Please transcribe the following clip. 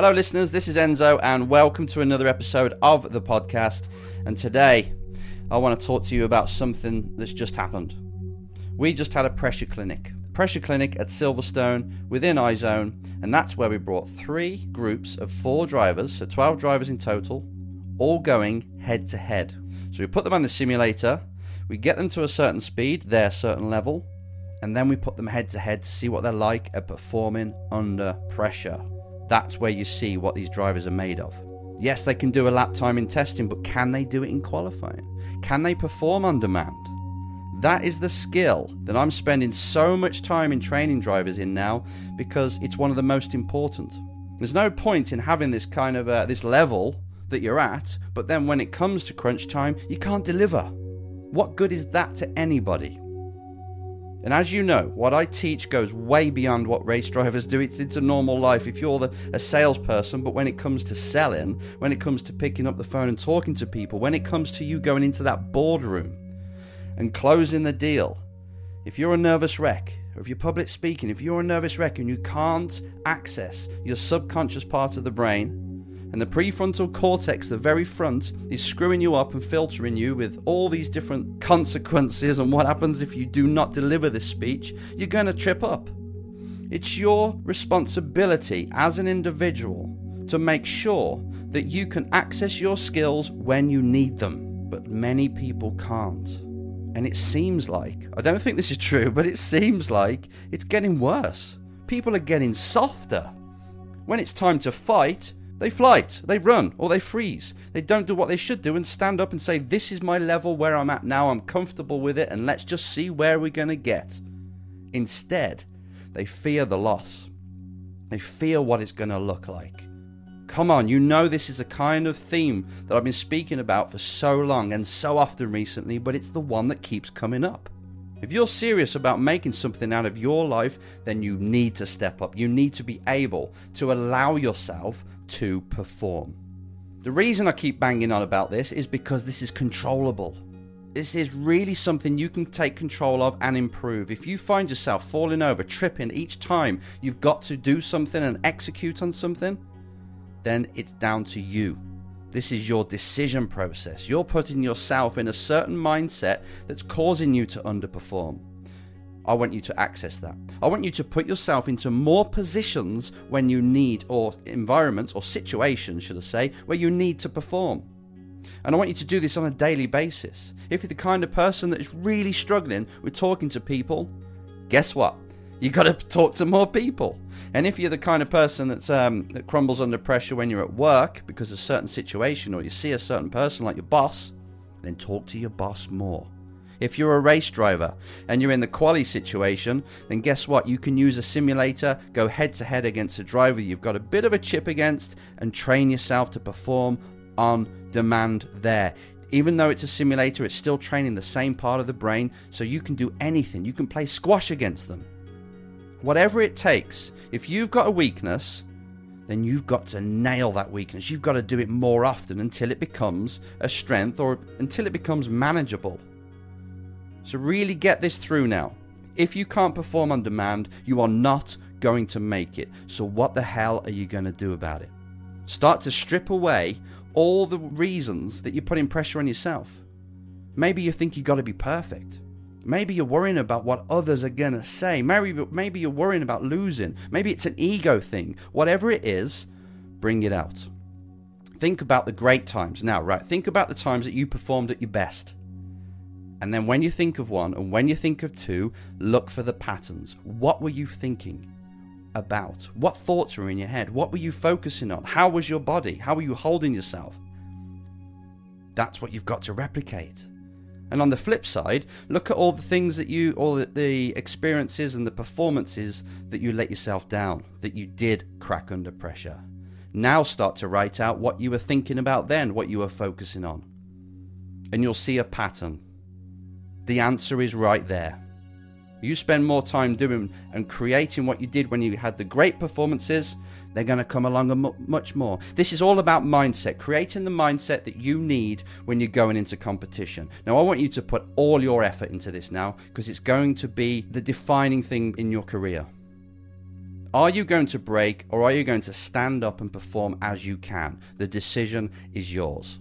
Hello, listeners. This is Enzo, and welcome to another episode of the podcast. And today, I want to talk to you about something that's just happened. We just had a pressure clinic, pressure clinic at Silverstone within iZone, and that's where we brought three groups of four drivers, so 12 drivers in total, all going head to head. So we put them on the simulator, we get them to a certain speed, their certain level, and then we put them head to head to see what they're like at performing under pressure. That's where you see what these drivers are made of. Yes, they can do a lap time in testing, but can they do it in qualifying? Can they perform on demand? That is the skill that I'm spending so much time in training drivers in now because it's one of the most important. There's no point in having this kind of uh, this level that you're at, but then when it comes to crunch time, you can't deliver. What good is that to anybody? And as you know, what I teach goes way beyond what race drivers do. It's, it's a normal life. If you're the, a salesperson, but when it comes to selling, when it comes to picking up the phone and talking to people, when it comes to you going into that boardroom and closing the deal, if you're a nervous wreck, or if you're public speaking, if you're a nervous wreck and you can't access your subconscious part of the brain, and the prefrontal cortex, the very front, is screwing you up and filtering you with all these different consequences and what happens if you do not deliver this speech, you're going to trip up. It's your responsibility as an individual to make sure that you can access your skills when you need them, but many people can't. And it seems like, I don't think this is true, but it seems like it's getting worse. People are getting softer. When it's time to fight, they flight, they run, or they freeze. They don't do what they should do and stand up and say, This is my level where I'm at now, I'm comfortable with it, and let's just see where we're going to get. Instead, they fear the loss. They fear what it's going to look like. Come on, you know this is a kind of theme that I've been speaking about for so long and so often recently, but it's the one that keeps coming up. If you're serious about making something out of your life, then you need to step up. You need to be able to allow yourself to perform. The reason I keep banging on about this is because this is controllable. This is really something you can take control of and improve. If you find yourself falling over, tripping each time you've got to do something and execute on something, then it's down to you. This is your decision process. You're putting yourself in a certain mindset that's causing you to underperform. I want you to access that. I want you to put yourself into more positions when you need, or environments, or situations, should I say, where you need to perform. And I want you to do this on a daily basis. If you're the kind of person that is really struggling with talking to people, guess what? You got to talk to more people. And if you're the kind of person that's um, that crumbles under pressure when you're at work because of a certain situation, or you see a certain person like your boss, then talk to your boss more. If you're a race driver and you're in the quali situation, then guess what? You can use a simulator, go head to head against a driver you've got a bit of a chip against, and train yourself to perform on demand there. Even though it's a simulator, it's still training the same part of the brain, so you can do anything. You can play squash against them. Whatever it takes, if you've got a weakness, then you've got to nail that weakness. You've got to do it more often until it becomes a strength or until it becomes manageable. So, really get this through now. If you can't perform on demand, you are not going to make it. So, what the hell are you going to do about it? Start to strip away all the reasons that you're putting pressure on yourself. Maybe you think you've got to be perfect. Maybe you're worrying about what others are going to say. Maybe, maybe you're worrying about losing. Maybe it's an ego thing. Whatever it is, bring it out. Think about the great times. Now, right, think about the times that you performed at your best. And then when you think of one and when you think of two, look for the patterns. What were you thinking about? What thoughts were in your head? What were you focusing on? How was your body? How were you holding yourself? That's what you've got to replicate. And on the flip side, look at all the things that you, all the experiences and the performances that you let yourself down, that you did crack under pressure. Now start to write out what you were thinking about then, what you were focusing on. And you'll see a pattern the answer is right there. You spend more time doing and creating what you did when you had the great performances, they're going to come along much more. This is all about mindset, creating the mindset that you need when you're going into competition. Now, I want you to put all your effort into this now because it's going to be the defining thing in your career. Are you going to break or are you going to stand up and perform as you can? The decision is yours.